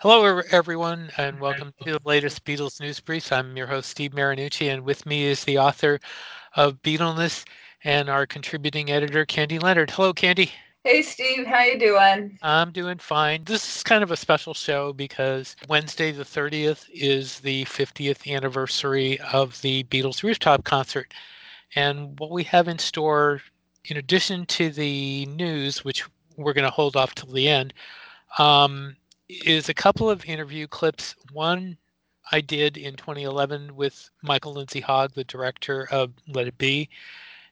Hello, everyone, and welcome to the latest Beatles News Brief. I'm your host, Steve Marinucci, and with me is the author of Beatleness and our contributing editor, Candy Leonard. Hello, Candy. Hey, Steve. How you doing? I'm doing fine. This is kind of a special show because Wednesday, the 30th, is the 50th anniversary of the Beatles rooftop concert. And what we have in store, in addition to the news, which we're going to hold off till the end, um, is a couple of interview clips. One I did in 2011 with Michael Lindsay Hogg, the director of Let It Be,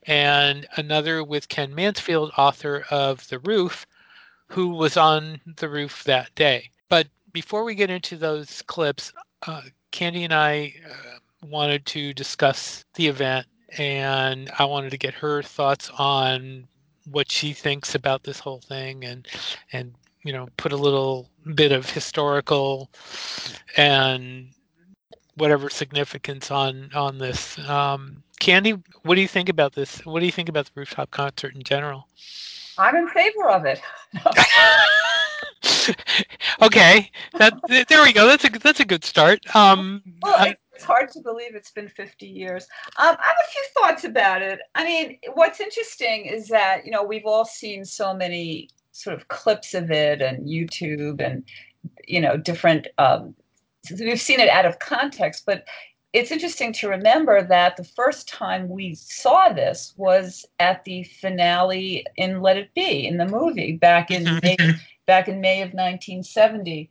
and another with Ken Mansfield, author of The Roof, who was on the roof that day. But before we get into those clips, uh, Candy and I uh, wanted to discuss the event, and I wanted to get her thoughts on what she thinks about this whole thing and and you know put a little bit of historical and whatever significance on on this. Um, Candy, what do you think about this? What do you think about the rooftop concert in general? I'm in favor of it. okay, that there we go. That's a that's a good start. Um, well, I, it's hard to believe it's been 50 years. Um, I have a few thoughts about it. I mean, what's interesting is that you know we've all seen so many sort of clips of it and YouTube and you know different. Um, we've seen it out of context, but it's interesting to remember that the first time we saw this was at the finale in Let It Be in the movie back in May, back in May of 1970.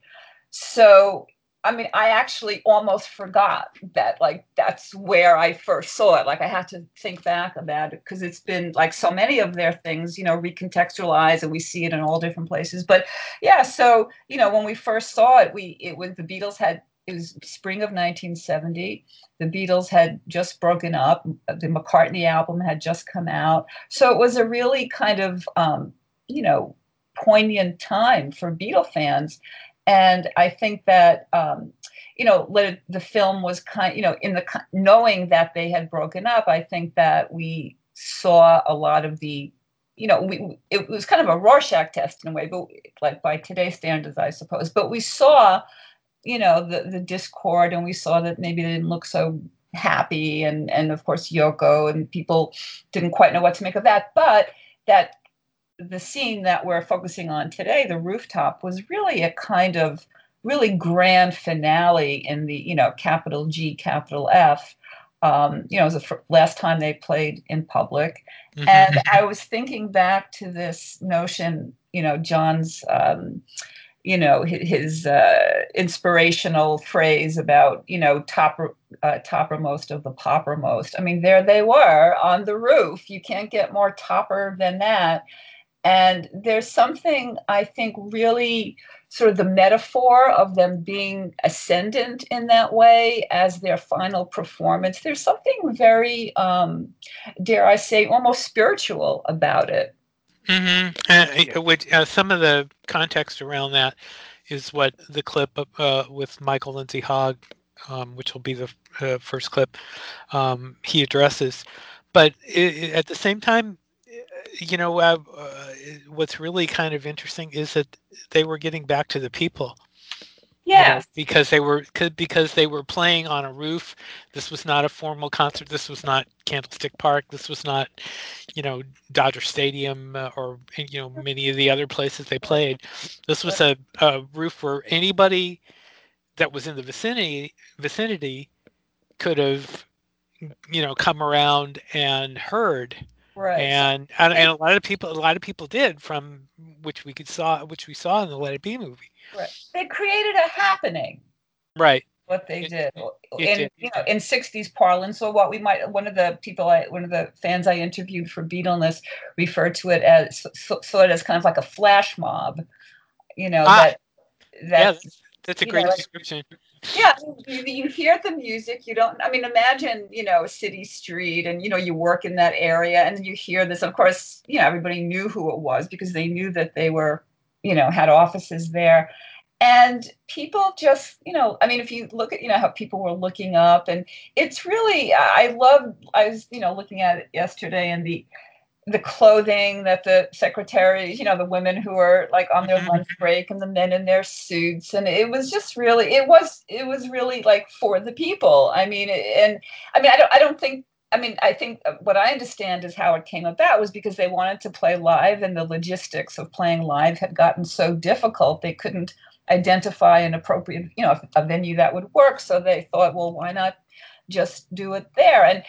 So I mean, I actually almost forgot that, like, that's where I first saw it. Like, I had to think back about it because it's been like so many of their things, you know, recontextualized and we see it in all different places. But yeah, so, you know, when we first saw it, we, it was the Beatles had, it was spring of 1970. The Beatles had just broken up. The McCartney album had just come out. So it was a really kind of, um, you know, poignant time for Beatle fans and I think that um, you know the film was kind you know in the knowing that they had broken up. I think that we saw a lot of the you know we it was kind of a Rorschach test in a way, but like by today's standards, I suppose. But we saw you know the the discord, and we saw that maybe they didn't look so happy, and and of course Yoko and people didn't quite know what to make of that, but that the scene that we're focusing on today, the rooftop, was really a kind of really grand finale in the you know capital G capital F. Um, you know, it was the last time they played in public, mm-hmm. and I was thinking back to this notion. You know, John's. Um, you know his uh, inspirational phrase about you know top uh, toppermost of the poppermost. I mean, there they were on the roof. You can't get more topper than that. And there's something I think really sort of the metaphor of them being ascendant in that way as their final performance. There's something very, um, dare I say, almost spiritual about it. Mm-hmm. Uh, which, uh, some of the context around that is what the clip uh, with Michael Lindsay Hogg, um, which will be the uh, first clip, um, he addresses. But it, at the same time, you know, uh, uh, what's really kind of interesting is that they were getting back to the people. Yeah. Because they were because they were playing on a roof. This was not a formal concert. This was not Candlestick Park. This was not, you know, Dodger Stadium uh, or you know many of the other places they played. This was a, a roof where anybody that was in the vicinity vicinity could have, you know, come around and heard Right. And, and and a lot of people a lot of people did from which we could saw which we saw in the Let It Be movie. Right. They created a happening. Right. What they did in you know in '60s parlance, so what we might one of the people I one of the fans I interviewed for Beatleness referred to it as saw it as kind of like a flash mob, you know ah, that that yeah, that's, that's a great know, description yeah you, you hear the music you don't i mean imagine you know city street and you know you work in that area and you hear this of course you know everybody knew who it was because they knew that they were you know had offices there. And people just you know i mean if you look at you know how people were looking up and it's really i love i was you know looking at it yesterday and the the clothing that the secretaries, you know, the women who are like on their lunch mm-hmm. break and the men in their suits. And it was just really, it was, it was really like for the people. I mean, and I mean, I don't, I don't think, I mean, I think uh, what I understand is how it came about was because they wanted to play live and the logistics of playing live had gotten so difficult. They couldn't identify an appropriate, you know, a venue that would work. So they thought, well, why not just do it there. And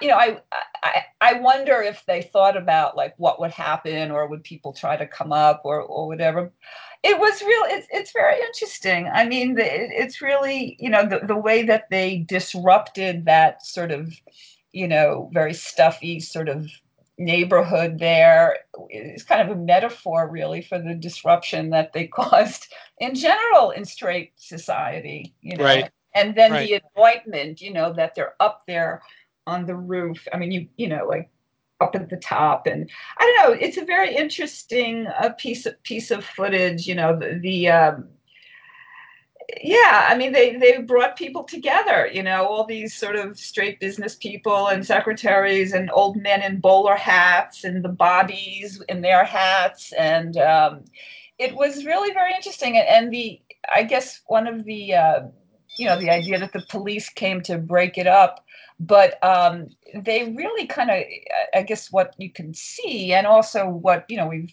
you know, I, I I wonder if they thought about like what would happen, or would people try to come up, or or whatever. It was real. It's it's very interesting. I mean, it's really you know the the way that they disrupted that sort of you know very stuffy sort of neighborhood there is kind of a metaphor really for the disruption that they caused in general in straight society you know right and then right. the anointment you know that they're up there on the roof. I mean you you know like up at the top. And i don't know it's a very interesting uh, piece of piece of footage you know the, the um, yeah i mean they they brought people together you know all these sort of straight business people and secretaries and old men in bowler hats and the bobbies in their hats. And um, it was really very interesting. And, and the i guess one of the uh, you know the idea that the police came to break it up but um, they really kind of i guess what you can see and also what you know we've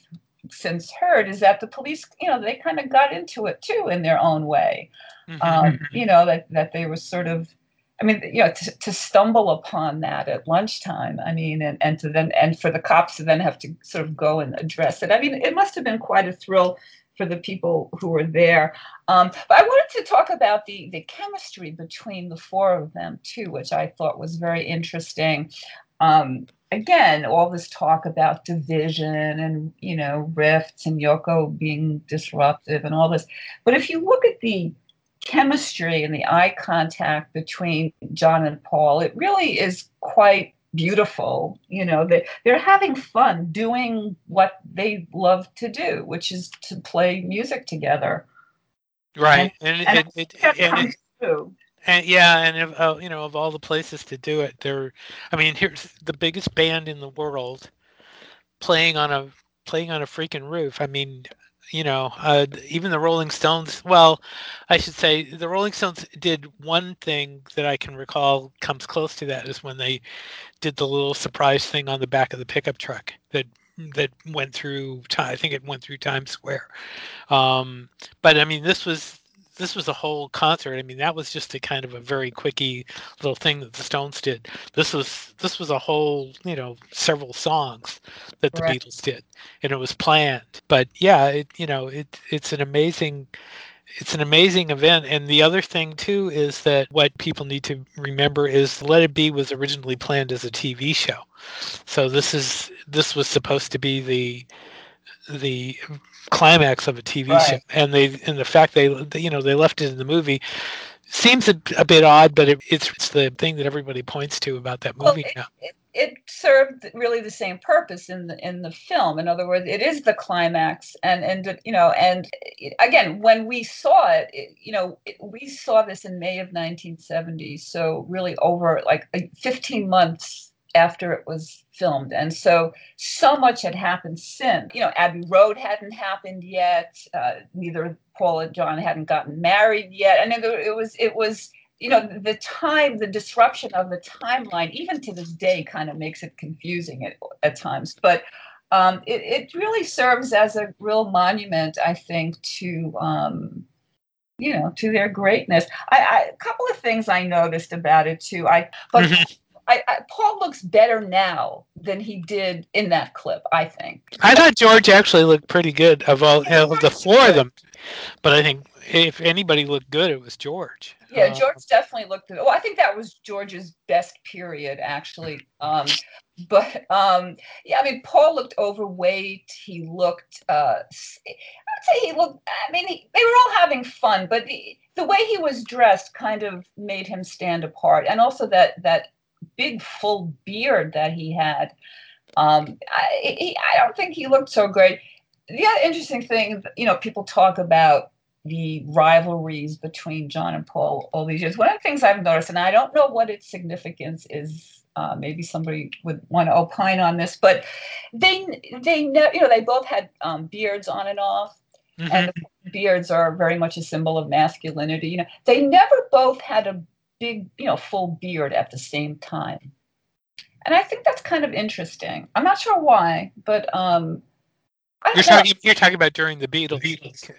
since heard is that the police you know they kind of got into it too in their own way mm-hmm. um, you know that that they were sort of I mean, you know, to, to stumble upon that at lunchtime, I mean, and, and to then, and for the cops to then have to sort of go and address it. I mean, it must have been quite a thrill for the people who were there. Um, but I wanted to talk about the, the chemistry between the four of them too, which I thought was very interesting. Um, again, all this talk about division and you know rifts and Yoko being disruptive and all this. But if you look at the chemistry and the eye contact between John and Paul, it really is quite beautiful you know they, they're having fun doing what they love to do which is to play music together. Right and, and, and, it, and, it, and yeah and uh, you know of all the places to do it they're i mean here's the biggest band in the world playing on a playing on a freaking roof. I mean you know, uh, even the Rolling Stones. Well, I should say the Rolling Stones did one thing that I can recall comes close to that is when they did the little surprise thing on the back of the pickup truck that that went through. I think it went through Times Square. Um, but I mean, this was this was a whole concert. I mean, that was just a kind of a very quickie little thing that the Stones did. This was this was a whole, you know, several songs that the right. Beatles did, and it was planned. But yeah, it you know, it it's an amazing it's an amazing event and the other thing too is that what people need to remember is let it be was originally planned as a tv show so this is this was supposed to be the the climax of a TV right. show, and they and the fact they you know they left it in the movie seems a, a bit odd, but it, it's, it's the thing that everybody points to about that movie well, it, now. It, it, served really the same purpose in the in the film. In other words, it is the climax, and and you know, and eh, again, when we saw it, it you know, we saw this in May of 1970, so really over like 15 months after it was filmed. And so, so much had happened since. You know, Abbey Road hadn't happened yet. Uh, neither Paul and John hadn't gotten married yet. And it was, it was, you know, the time, the disruption of the timeline, even to this day, kind of makes it confusing at, at times. But um, it, it really serves as a real monument, I think, to um, you know, to their greatness. I, I, a couple of things I noticed about it too. I but mm-hmm. I, I, Paul looks better now than he did in that clip. I think. I thought George actually looked pretty good of all of the four good. of them, but I think if anybody looked good, it was George. Yeah, uh, George definitely looked good. Well, I think that was George's best period, actually. Um, but um, yeah, I mean, Paul looked overweight. He looked. Uh, I'd say he looked. I mean, he, they were all having fun, but the, the way he was dressed kind of made him stand apart, and also that that big full beard that he had. Um, I, he, I don't think he looked so great. The other interesting thing, you know, people talk about the rivalries between John and Paul all these years. One of the things I've noticed, and I don't know what its significance is Uh, maybe somebody would want to opine on this, but they they ne- you know they both had um, beards on and off, mm-hmm. and beards are very much a symbol of masculinity. You know, they never both had a big you know full beard at the same time, and I think that's kind of interesting. I'm not sure why, but um, you're talking you're talking about during the Beatles,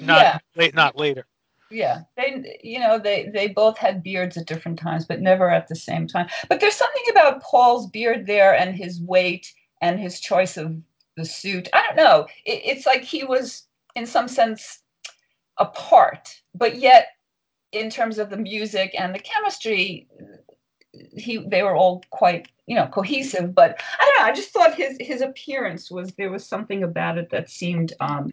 not yeah. late, not later. Yeah. They you know they they both had beards at different times but never at the same time. But there's something about paul's beard there and his weight and his choice of the suit. I don't know. It, it's like he was in some sense apart but yet in terms of the music and the chemistry he they were all quite you know cohesive but i don't know i just thought his his appearance was there was something about it that seemed um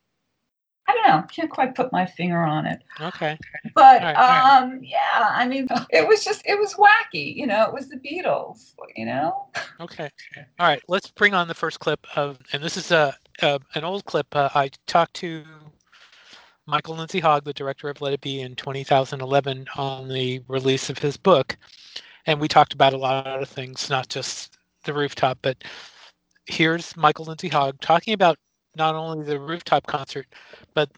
I don't know. Can't quite put my finger on it. Okay. But right, um, right. yeah, I mean, it was just it was wacky. You know, it was the Beatles. You know. Okay. All right. Let's bring on the first clip of, and this is a, a an old clip. Uh, I talked to Michael Lindsay Hogg, the director of Let It Be, in 2011 on the release of his book, and we talked about a lot of things, not just the rooftop, but here's Michael Lindsay Hogg talking about not only the rooftop concert, but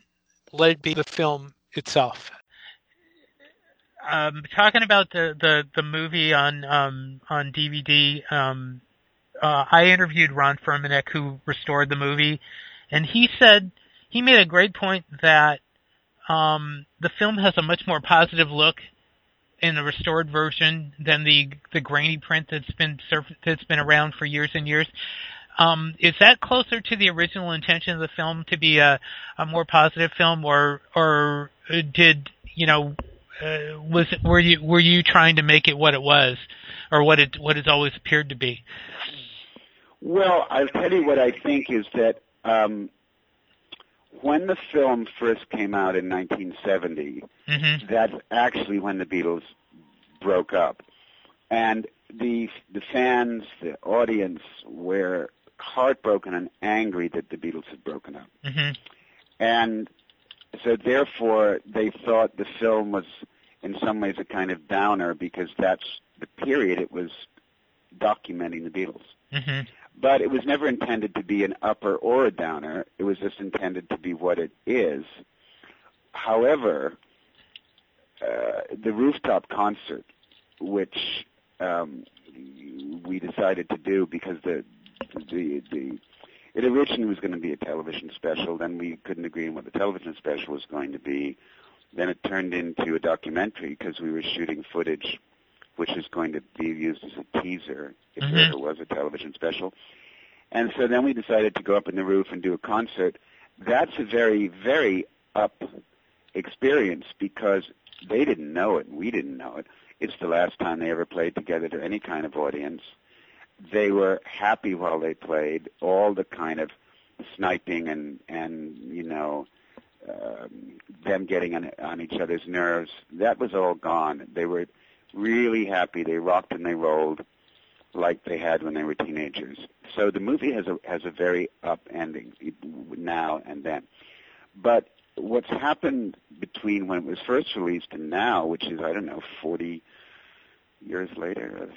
let it be the film itself. Um, talking about the, the, the movie on um, on DVD, um, uh, I interviewed Ron Furmanek, who restored the movie, and he said he made a great point that um, the film has a much more positive look in the restored version than the the grainy print that's been surf- that's been around for years and years. Um, is that closer to the original intention of the film to be a, a more positive film, or or did you know uh, was it, were you were you trying to make it what it was, or what it what it's always appeared to be? Well, I'll tell you what I think is that um, when the film first came out in 1970, mm-hmm. that's actually when the Beatles broke up, and the the fans, the audience, were heartbroken and angry that the Beatles had broken up. Mm-hmm. And so therefore they thought the film was in some ways a kind of downer because that's the period it was documenting the Beatles. Mm-hmm. But it was never intended to be an upper or a downer. It was just intended to be what it is. However, uh, the rooftop concert, which um, we decided to do because the the the it originally was going to be a television special. Then we couldn't agree on what the television special was going to be. Then it turned into a documentary because we were shooting footage, which is going to be used as a teaser if mm-hmm. there ever was a television special. And so then we decided to go up in the roof and do a concert. That's a very, very up experience because they didn't know it and we didn't know it. It's the last time they ever played together to any kind of audience they were happy while they played. All the kind of sniping and and you know um, them getting on, on each other's nerves that was all gone. They were really happy. They rocked and they rolled like they had when they were teenagers. So the movie has a has a very up ending now and then. But what's happened between when it was first released and now, which is I don't know, 40 years later,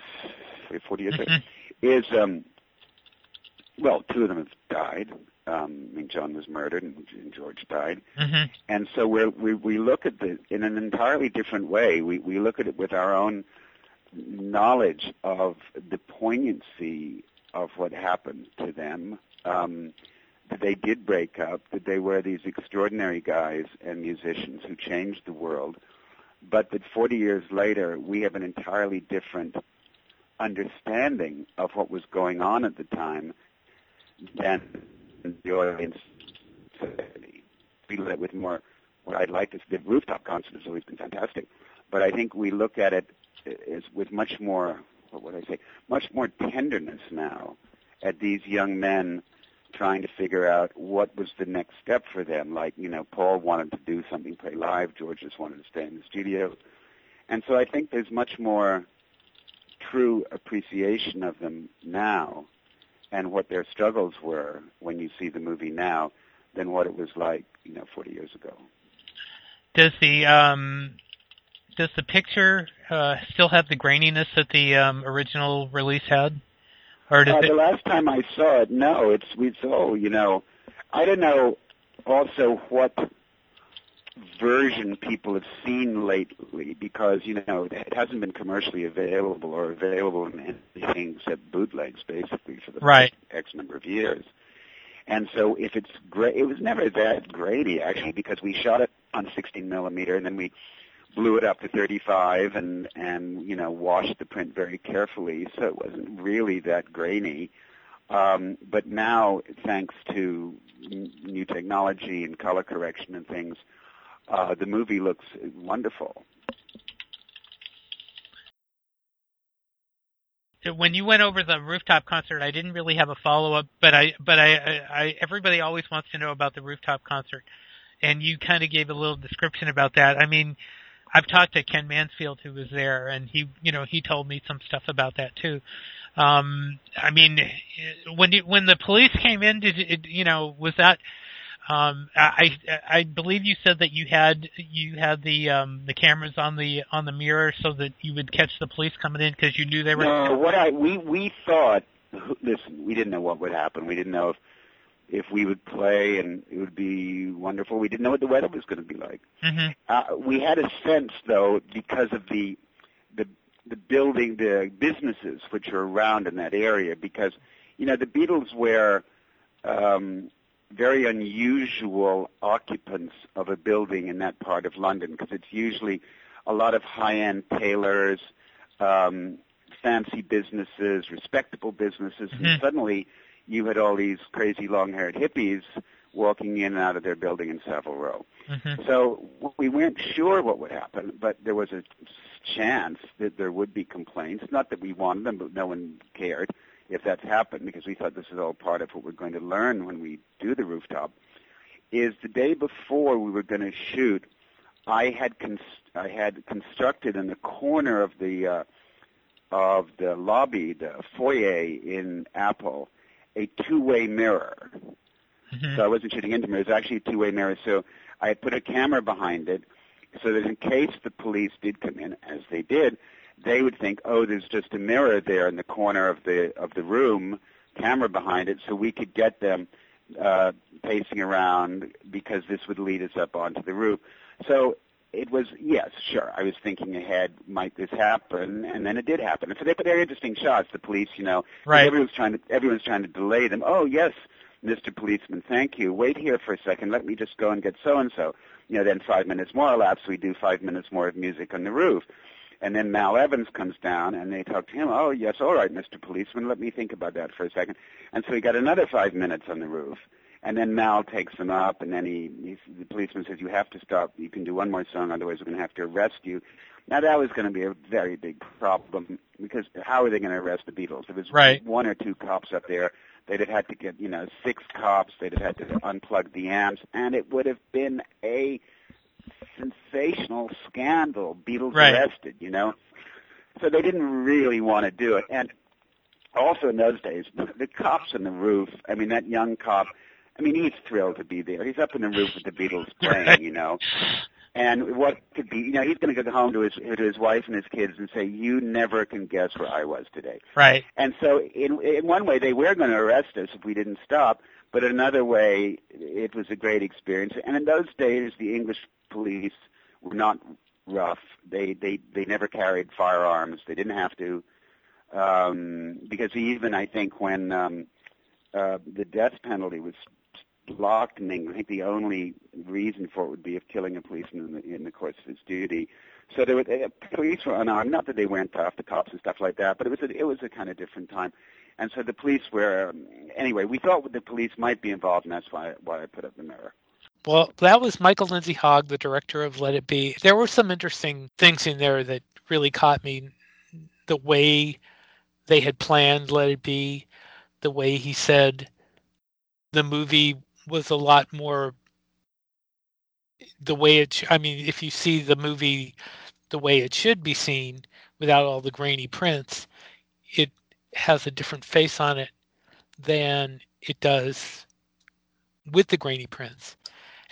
40 years later, mm-hmm is um, well, two of them have died. Um, I mean, John was murdered and, and George died, mm-hmm. and so we we we look at the in an entirely different way. We we look at it with our own knowledge of the poignancy of what happened to them. Um, that they did break up, that they were these extraordinary guys and musicians who changed the world, but that 40 years later we have an entirely different understanding of what was going on at the time than the audience feel it with more what I'd like to the rooftop concert has always been fantastic. But I think we look at it as with much more what would I say, much more tenderness now at these young men trying to figure out what was the next step for them. Like, you know, Paul wanted to do something, play live, George just wanted to stay in the studio. And so I think there's much more true appreciation of them now and what their struggles were when you see the movie now than what it was like, you know, 40 years ago. Does the um, does the picture uh, still have the graininess that the um, original release had? Or does uh, it... The last time I saw it, no. It's we saw. You know, I don't know. Also, what version people have seen lately because you know it hasn't been commercially available or available in anything except bootlegs basically for the right. X number of years. And so if it's great, it was never that grainy actually because we shot it on 16 millimeter and then we blew it up to 35 and and you know washed the print very carefully so it wasn't really that grainy. Um, but now, thanks to new technology and color correction and things, uh, the movie looks wonderful. When you went over the rooftop concert, I didn't really have a follow up, but I, but I, I, everybody always wants to know about the rooftop concert, and you kind of gave a little description about that. I mean, I've talked to Ken Mansfield who was there, and he, you know, he told me some stuff about that too. Um, I mean, when you, when the police came in, did it, you know, was that um, I I believe you said that you had you had the um, the cameras on the on the mirror so that you would catch the police coming in because you knew they were. No, what I we we thought. Listen, we didn't know what would happen. We didn't know if if we would play and it would be wonderful. We didn't know what the weather was going to be like. Mm-hmm. Uh, we had a sense, though, because of the the the building, the businesses which are around in that area, because you know the Beatles were um, very unusual occupants of a building in that part of London because it's usually a lot of high-end tailors, um, fancy businesses, respectable businesses, mm-hmm. and suddenly you had all these crazy long-haired hippies walking in and out of their building in Savile Row. Mm-hmm. So we weren't sure what would happen, but there was a chance that there would be complaints. Not that we wanted them, but no one cared if that's happened, because we thought this is all part of what we're going to learn when we do the rooftop, is the day before we were going to shoot, I had cons- I had constructed in the corner of the uh, of the lobby, the foyer in Apple, a two-way mirror. Mm-hmm. So I wasn't shooting into mirrors; it was actually a two-way mirror. So I had put a camera behind it, so that in case the police did come in, as they did, they would think, oh, there's just a mirror there in the corner of the of the room, camera behind it, so we could get them uh, pacing around because this would lead us up onto the roof. So it was yes, sure. I was thinking ahead, might this happen? And then it did happen. And so they put very interesting shots. The police, you know, right. everyone's trying to everyone's trying to delay them. Oh yes, Mr. Policeman, thank you. Wait here for a second. Let me just go and get so and so. You know, then five minutes more elapse. We do five minutes more of music on the roof. And then Mal Evans comes down, and they talk to him. Oh, yes, all right, Mr. Policeman, let me think about that for a second. And so he got another five minutes on the roof. And then Mal takes him up, and then he, he the policeman says, "You have to stop. You can do one more song, otherwise we're going to have to arrest you." Now that was going to be a very big problem because how are they going to arrest the Beatles? There was right. one or two cops up there. They'd have had to get, you know, six cops. They'd have had to unplug the amps, and it would have been a sensational scandal. Beatles right. arrested, you know. So they didn't really want to do it. And also in those days, the cops on the roof. I mean, that young cop. I mean, he's thrilled to be there. He's up in the roof with the Beatles playing, you know. And what could be, you know, he's going to go home to his to his wife and his kids and say, "You never can guess where I was today." Right. And so, in in one way, they were going to arrest us if we didn't stop. But in another way, it was a great experience. And in those days, the English police were not rough. They they they never carried firearms. They didn't have to, um, because even I think when um, uh, the death penalty was blocked in England, I think the only reason for it would be of killing a policeman in the, in the course of his duty. So there were, uh, police were unarmed. Not that they weren't tough, the cops and stuff like that, but it was a, it was a kind of different time. And so the police were um, anyway. We thought the police might be involved, and that's why why I put up the mirror. Well, that was Michael Lindsay Hogg, the director of Let It Be. There were some interesting things in there that really caught me. The way they had planned Let It Be, the way he said the movie was a lot more the way it i mean if you see the movie the way it should be seen without all the grainy prints it has a different face on it than it does with the grainy prints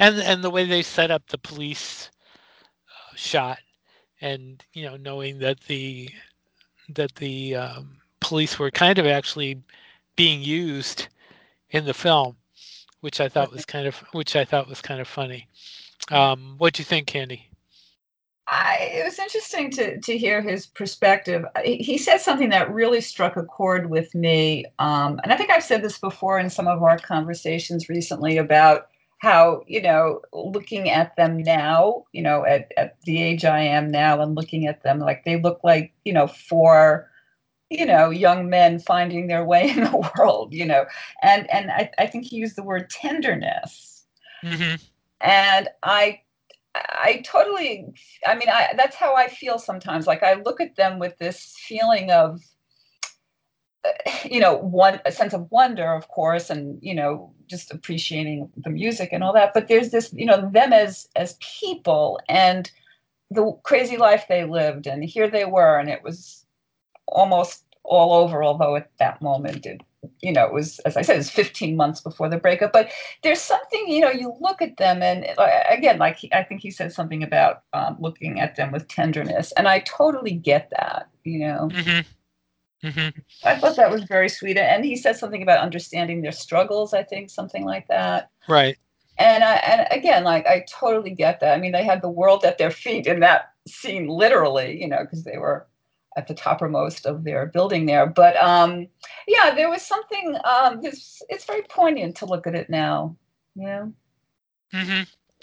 and and the way they set up the police uh, shot and you know knowing that the that the um, police were kind of actually being used in the film, which I thought was kind of which I thought was kind of funny. Um, what do you think, Candy? I, it was interesting to to hear his perspective. He said something that really struck a chord with me, um, and I think I've said this before in some of our conversations recently about how you know looking at them now, you know, at at the age I am now, and looking at them like they look like you know four you know young men finding their way in the world you know and and i, I think he used the word tenderness mm-hmm. and i I totally, I mean, I, that's how I feel sometimes. Like I look at them with this feeling of, you know, one a sense of wonder, of course, and you know, just appreciating the music and all that. But there's this, you know, them as as people and the crazy life they lived, and here they were, and it was almost all over. Although at that moment it you know, it was, as I said, it was 15 months before the breakup. But there's something, you know, you look at them, and uh, again, like he, I think he said something about um, looking at them with tenderness, and I totally get that, you know. Mm-hmm. Mm-hmm. I thought that was very sweet, and he said something about understanding their struggles. I think something like that. Right. And I, and again, like I totally get that. I mean, they had the world at their feet in that scene, literally, you know, because they were at the toppermost of their building there. But um, yeah, there was something. Um, it's it's very poignant to look at it now. Yeah. Mm-hmm.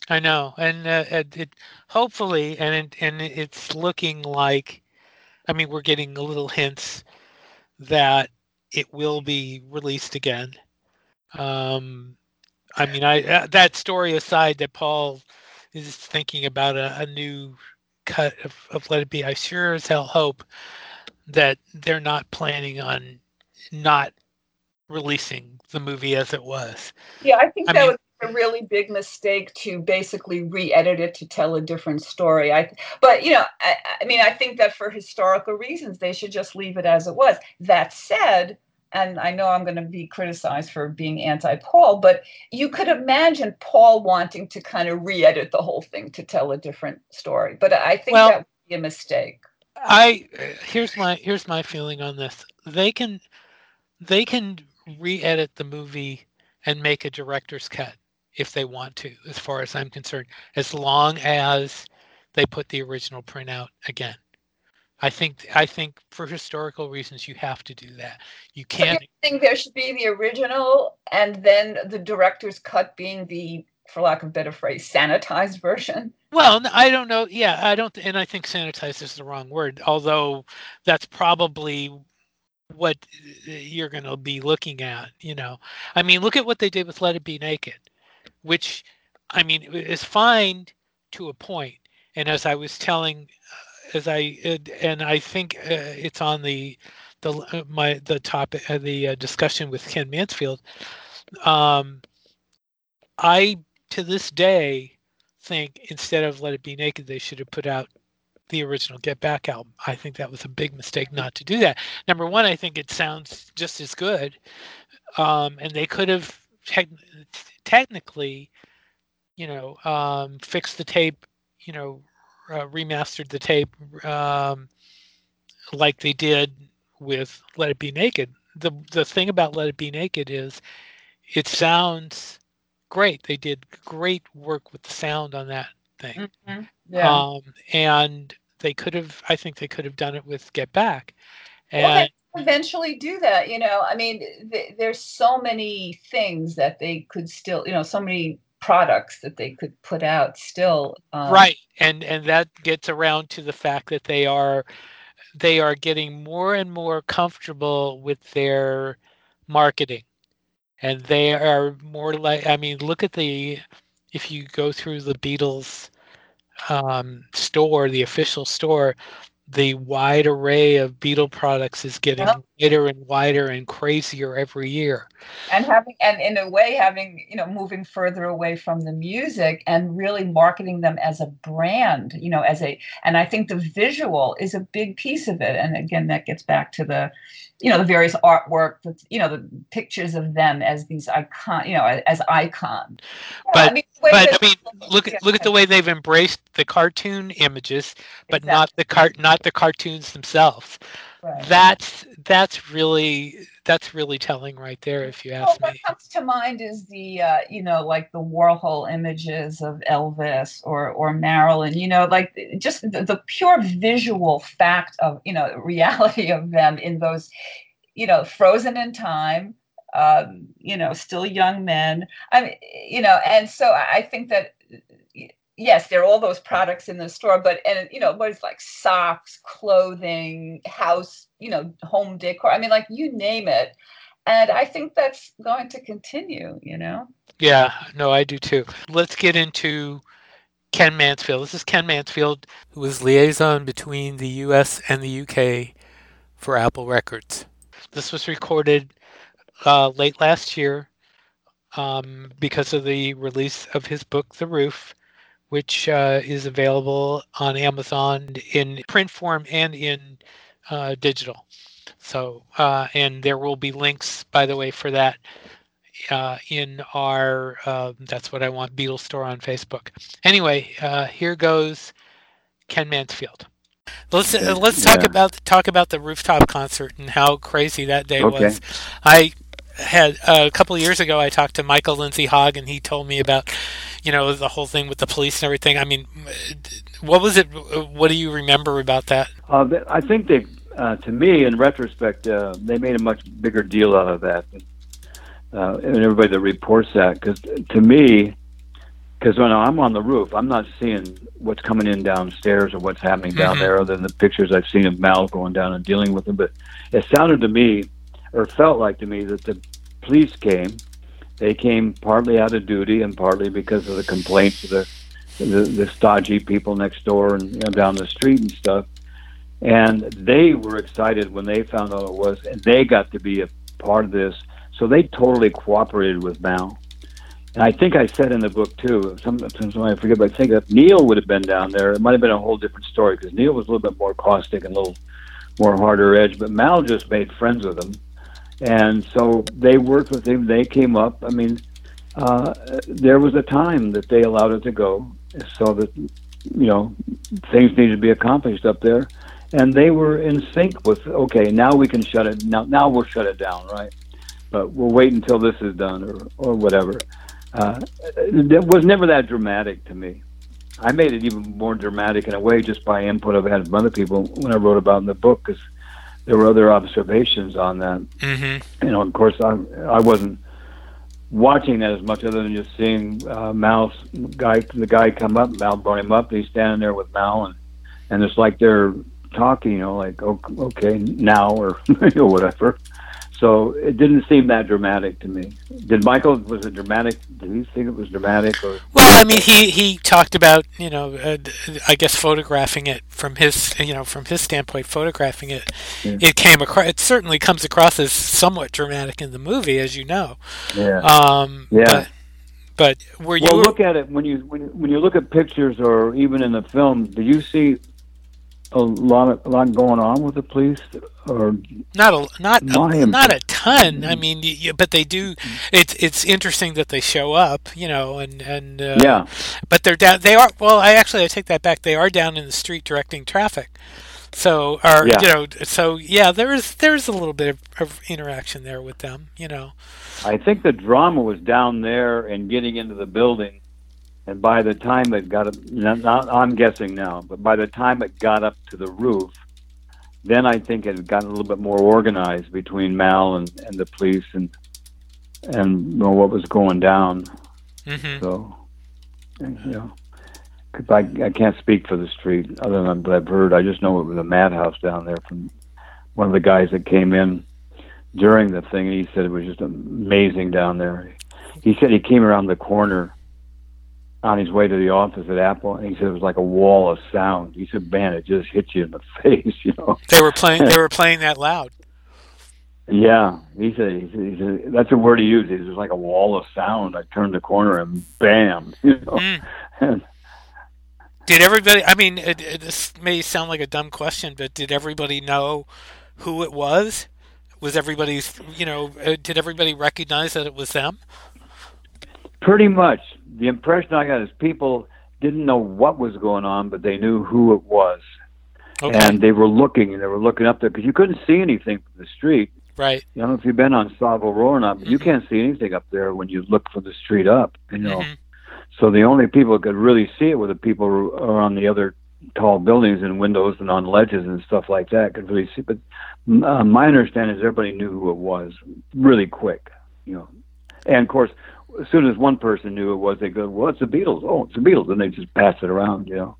I know, and uh, it, it hopefully, and it, and it's looking like, I mean, we're getting a little hints that it will be released again. Um, I mean, I uh, that story aside, that Paul is thinking about a, a new cut of, of Let It Be, I sure as hell hope that they're not planning on not releasing the movie as it was. Yeah, I think I that mean, was a really big mistake to basically re-edit it to tell a different story. I, but you know, I, I mean, I think that for historical reasons, they should just leave it as it was. That said, and I know I'm going to be criticized for being anti Paul, but you could imagine Paul wanting to kind of re edit the whole thing to tell a different story. But I think well, that would be a mistake. I here's my here's my feeling on this. They can they can re-edit the movie and make a director's cut if they want to, as far as I'm concerned, as long as they put the original print out again. I think I think for historical reasons you have to do that. You can't you think there should be the original and then the director's cut being the for lack of a better phrase sanitized version. Well, I don't know. Yeah, I don't and I think sanitized is the wrong word, although that's probably what uh, you're going to be looking at, you know. I mean, look at what they did with Let It Be Naked, which I mean is fine to a point. And as I was telling as I and I think uh, it's on the the uh, my the topic uh, the uh, discussion with Ken Mansfield. Um, I to this day think instead of Let It Be Naked, they should have put out the original Get Back album. I think that was a big mistake not to do that. Number one, I think it sounds just as good, um, and they could have te- technically, you know, um, fixed the tape, you know, uh, remastered the tape um, like they did with Let It Be Naked. The the thing about Let It Be Naked is it sounds great. They did great work with the sound on that thing. Mm-hmm. Yeah. Um, and they could have I think they could have done it with Get Back. And eventually do that, you know. I mean, th- there's so many things that they could still, you know, so many products that they could put out still um, right and and that gets around to the fact that they are they are getting more and more comfortable with their marketing and they are more like i mean look at the if you go through the beatles um, store the official store the wide array of Beatle products is getting yep. wider and wider and crazier every year. And having and in a way having you know moving further away from the music and really marketing them as a brand you know as a and i think the visual is a big piece of it. And again that gets back to the you know the various artwork you know the pictures of them as these icon you know as icons. But i mean but I mean, look at look at the way they've embraced the cartoon images, but exactly. not the cart not the cartoons themselves. Right. That's that's really that's really telling right there if you ask well, me. What comes to mind is the uh, you know like the Warhol images of Elvis or or Marilyn. You know, like just the, the pure visual fact of you know reality of them in those you know frozen in time um, you know, still young men. I mean, you know, and so I think that yes, there are all those products in the store, but and you know, what is like socks, clothing, house, you know, home decor. I mean, like you name it. And I think that's going to continue, you know? Yeah, no, I do too. Let's get into Ken Mansfield. This is Ken Mansfield, who was liaison between the US and the UK for Apple Records. This was recorded uh, late last year um, because of the release of his book, The Roof, which uh, is available on Amazon in print form and in uh, digital. So, uh, and there will be links, by the way, for that uh, in our um, That's What I Want Beatles store on Facebook. Anyway, uh, here goes Ken Mansfield. Let's let's talk yeah. about talk about the rooftop concert and how crazy that day okay. was. I had uh, a couple of years ago, I talked to Michael Lindsay Hogg, and he told me about, you know, the whole thing with the police and everything. I mean, what was it? What do you remember about that? Uh, I think they, uh, to me, in retrospect, uh, they made a much bigger deal out of that, uh, and everybody that reports that. Because to me, because when I'm on the roof, I'm not seeing what's coming in downstairs or what's happening down mm-hmm. there, other than the pictures I've seen of Mal going down and dealing with them. But it sounded to me or felt like to me that the police came. They came partly out of duty and partly because of the complaints of the the, the stodgy people next door and you know, down the street and stuff. And they were excited when they found out it was, and they got to be a part of this. So they totally cooperated with Mal. And I think I said in the book too. Sometimes I forget, but I think if Neil would have been down there, it might have been a whole different story because Neil was a little bit more caustic and a little more harder edge. But Mal just made friends with him and so they worked with him. They came up. I mean, uh, there was a time that they allowed it to go, so that you know things needed to be accomplished up there, and they were in sync with. Okay, now we can shut it. Now, now we'll shut it down, right? But we'll wait until this is done, or or whatever. Uh, it was never that dramatic to me. I made it even more dramatic in a way just by input I've had from other people when I wrote about in the book, because there were other observations on that. Mm-hmm. You know, of course, I I wasn't watching that as much other than just seeing uh, Mal's guy, the guy come up, Mal brought him up, and he's standing there with Mal, and and it's like they're talking, you know, like okay, now or you know, whatever. So it didn't seem that dramatic to me. Did Michael? Was it dramatic? Did he think it was dramatic? Or? I mean, he he talked about you know, uh, I guess photographing it from his you know from his standpoint, photographing it. Yeah. It came across. It certainly comes across as somewhat dramatic in the movie, as you know. Yeah. Um, yeah. But, but were you? Well, look at it when you when when you look at pictures or even in the film. Do you see a lot of, a lot going on with the police or not a not a, not a ton. I mean you, but they do it's it's interesting that they show up you know and and uh, yeah. but they're down they are well i actually i take that back. They are down in the street directing traffic. So or yeah. you know so yeah there is there's a little bit of, of interaction there with them you know. I think the drama was down there and getting into the building and by the time it got up, not, I'm guessing now, but by the time it got up to the roof, then I think it had gotten a little bit more organized between Mal and, and the police and and you know, what was going down. Mm-hmm. So, you know, cause I I can't speak for the street other than what I've heard. I just know it was a madhouse down there from one of the guys that came in during the thing. and He said it was just amazing down there. He said he came around the corner on his way to the office at Apple, and he said it was like a wall of sound. He said, "Man, it just hit you in the face," you know. They were playing. They were playing that loud. Yeah, he said, he said, he said that's a word he used. It was like a wall of sound. I turned the corner and bam, you know. Mm. did everybody? I mean, it, it, this may sound like a dumb question, but did everybody know who it was? Was everybody's, you know, uh, did everybody recognize that it was them? Pretty much the impression I got is people didn't know what was going on, but they knew who it was, okay. and they were looking and they were looking up there because you couldn't see anything from the street. Right. I don't know if you've been on Savile Row or not, but mm-hmm. you can't see anything up there when you look from the street up. You know, mm-hmm. so the only people that could really see it were the people who are on the other tall buildings and windows and on ledges and stuff like that could really see. But uh, my understanding is everybody knew who it was really quick, you know. And of course, as soon as one person knew it was, they go, "Well, it's the Beatles." Oh, it's the Beatles, and they just pass it around, you know,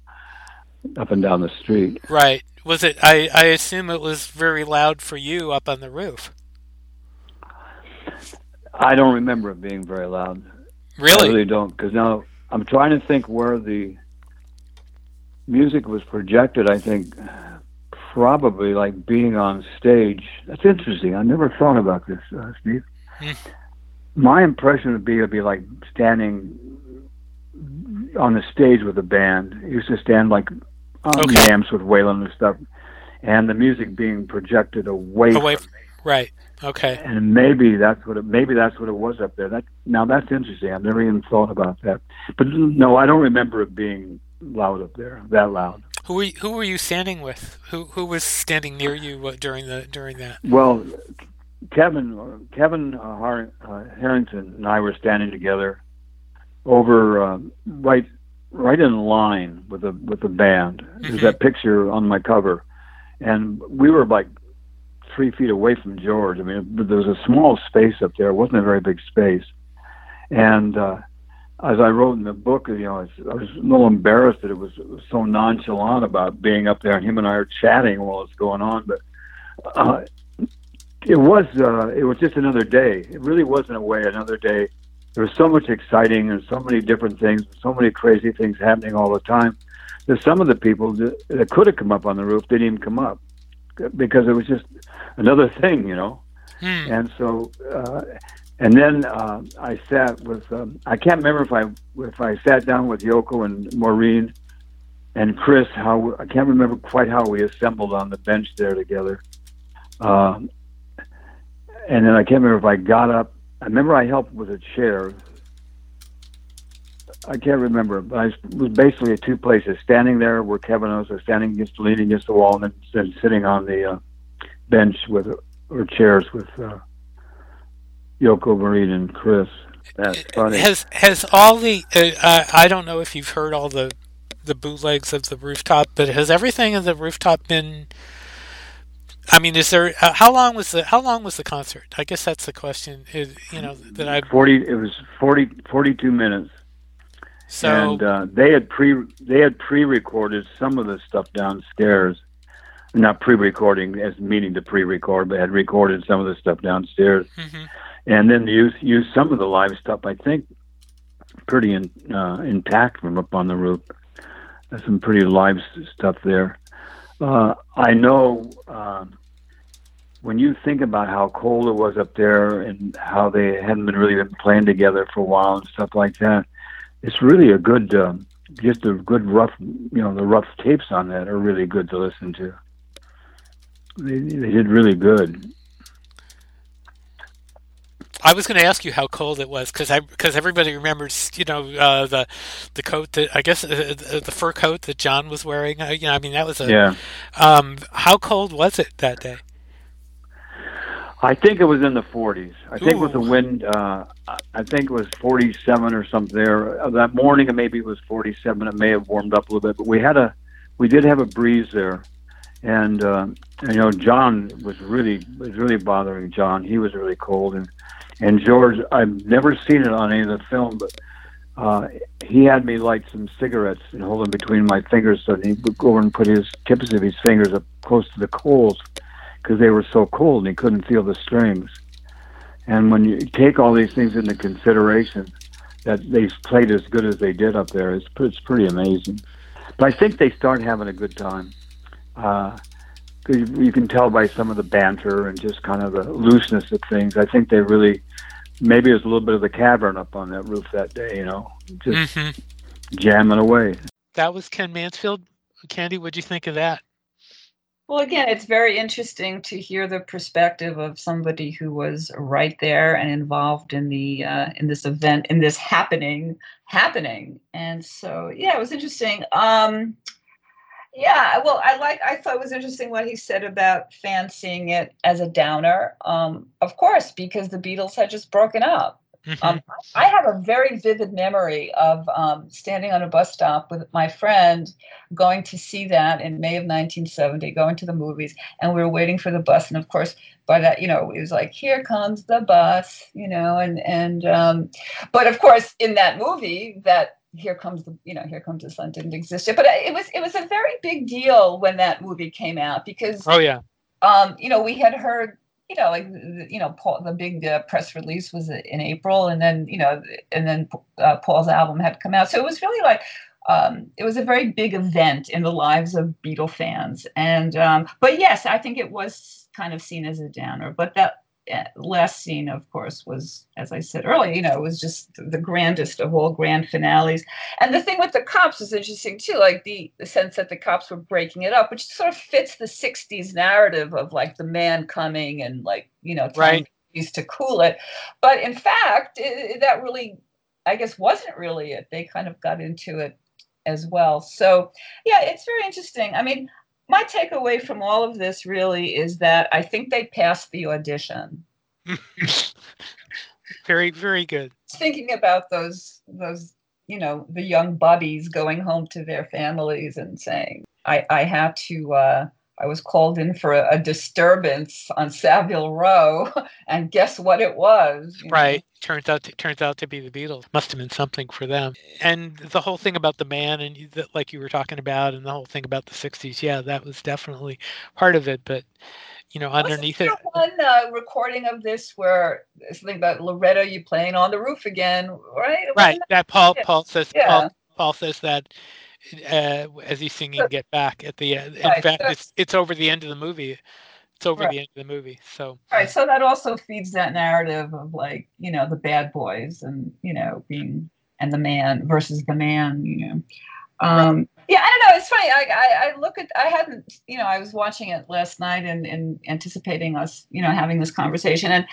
up and down the street. Right. Was it? I I assume it was very loud for you up on the roof. I don't remember it being very loud. Really? I really don't, because now I'm trying to think where the music was projected, I think probably like being on stage. That's interesting. I never thought about this, uh, Steve. Mm. My impression would be it'd be like standing on the stage with a band. It used to stand like on okay. the amps with Waylon and stuff, and the music being projected away, away from me. Right. Okay. And maybe that's what it, maybe that's what it was up there. That now that's interesting. I've never even thought about that. But no, I don't remember it being loud up there, that loud. Who were you, who were you standing with? Who who was standing near you uh, during the during that? Well, Kevin Kevin uh, uh, Harrington and I were standing together over uh, right right in line with the with the band. Mm-hmm. There's that picture on my cover, and we were like three feet away from George. I mean, there was a small space up there. It wasn't a very big space, and uh, as I wrote in the book, you know, I was, I was a little embarrassed that it was, it was so nonchalant about being up there, and him and I are chatting while it's going on. But uh, it was uh, it was just another day. It really was in a way another day. There was so much exciting and so many different things, so many crazy things happening all the time. That some of the people that, that could have come up on the roof didn't even come up because it was just another thing, you know. Hmm. And so. Uh, and then uh, I sat with um, I can't remember if I if I sat down with Yoko and Maureen and Chris how I can't remember quite how we assembled on the bench there together. Um, and then I can't remember if I got up. I remember I helped with a chair. I can't remember, but I was basically at two places: standing there where Kevin was, standing against, leaning against the wall, and then, then sitting on the uh, bench with or chairs with uh, Yoko Maureen and Chris. That's funny. Has has all the uh, I don't know if you've heard all the the bootlegs of the rooftop, but has everything in the rooftop been? I mean, is there uh, how long was the how long was the concert? I guess that's the question. Is, you know that I forty. It was 40, 42 minutes. So and uh, they had pre they had pre recorded some of the stuff downstairs, not pre recording as meaning to pre record, but had recorded some of the stuff downstairs. Mm-hmm and then used use some of the live stuff. I think pretty in, uh, intact from up on the roof. There's some pretty live stuff there. Uh, I know uh, when you think about how cold it was up there and how they hadn't been really been playing together for a while and stuff like that. It's really a good, uh, just a good rough, you know, the rough tapes on that are really good to listen to. They, they did really good. I was going to ask you how cold it was because I because everybody remembers you know uh, the the coat that I guess uh, the, the, fur coat that John was wearing. Uh, you know, I mean that was a yeah. Um, how cold was it that day? I think it was in the 40s. I think with the wind, uh, I think it was 47 or something there. Uh, that morning, maybe it was 47. It may have warmed up a little bit, but we had a, we did have a breeze there, and uh, you know, John was really was really bothering John. He was really cold, and and George, I've never seen it on any of the film, but uh, he had me light some cigarettes and hold them between my fingers so he would go and put his tips of his fingers up close to the coals because they were so cold and he couldn't feel the strings. And when you take all these things into consideration, that they played as good as they did up there, it's, it's pretty amazing. But I think they start having a good time. Uh, you can tell by some of the banter and just kind of the looseness of things. I think they really, maybe there's a little bit of the cavern up on that roof that day, you know, just mm-hmm. jamming away. That was Ken Mansfield. Candy, what'd you think of that? Well, again, it's very interesting to hear the perspective of somebody who was right there and involved in the uh, in this event, in this happening, happening. And so, yeah, it was interesting. Um, yeah, well, I like. I thought it was interesting what he said about fans seeing it as a downer. Um, of course, because the Beatles had just broken up. Mm-hmm. Um, I have a very vivid memory of um, standing on a bus stop with my friend, going to see that in May of 1970, going to the movies, and we were waiting for the bus. And of course, by that, you know, it was like, "Here comes the bus," you know, and and um, but of course, in that movie, that here comes the you know here comes the sun didn't exist yet but it was it was a very big deal when that movie came out because oh yeah um you know we had heard you know, like you know, Paul, the big uh, press release was in April, and then you know, and then uh, Paul's album had come out, so it was really like um, it was a very big event in the lives of Beatle fans. And um, but yes, I think it was kind of seen as a downer. But that Eh, last scene, of course, was, as I said earlier, you know, it was just the grandest of all grand finales. And the thing with the cops is interesting too, like the, the sense that the cops were breaking it up, which sort of fits the 60s narrative of like the man coming and like, you know, trying right. to cool it. But in fact, it, that really, I guess, wasn't really it. They kind of got into it as well. So, yeah, it's very interesting. I mean, my takeaway from all of this really is that I think they passed the audition. very, very good. Thinking about those those you know the young bubbies going home to their families and saying, "I I had to." Uh, I was called in for a, a, disturbance on Savile Row, and guess what it was? Right. Know? Turns out to, turns out to be the Beatles. Must have been something for them. And the whole thing about the man, and the, like you were talking about, and the whole thing about the '60s. Yeah, that was definitely part of it. But you know, underneath it. One uh, recording of this where something about Loretta, you playing on the roof again, right? Right. That, that Paul Paul says yeah. Paul, Paul says that uh, as he's singing "Get Back" at the end. In right, fact, so, it's it's over the end of the movie. It's over right. the end of the movie. So right, so that also feeds that narrative of like you know the bad boys and you know being and the man versus the man. You know. Um, yeah, I don't know. It's funny. I, I, I look at. I hadn't. You know, I was watching it last night and, and anticipating us. You know, having this conversation and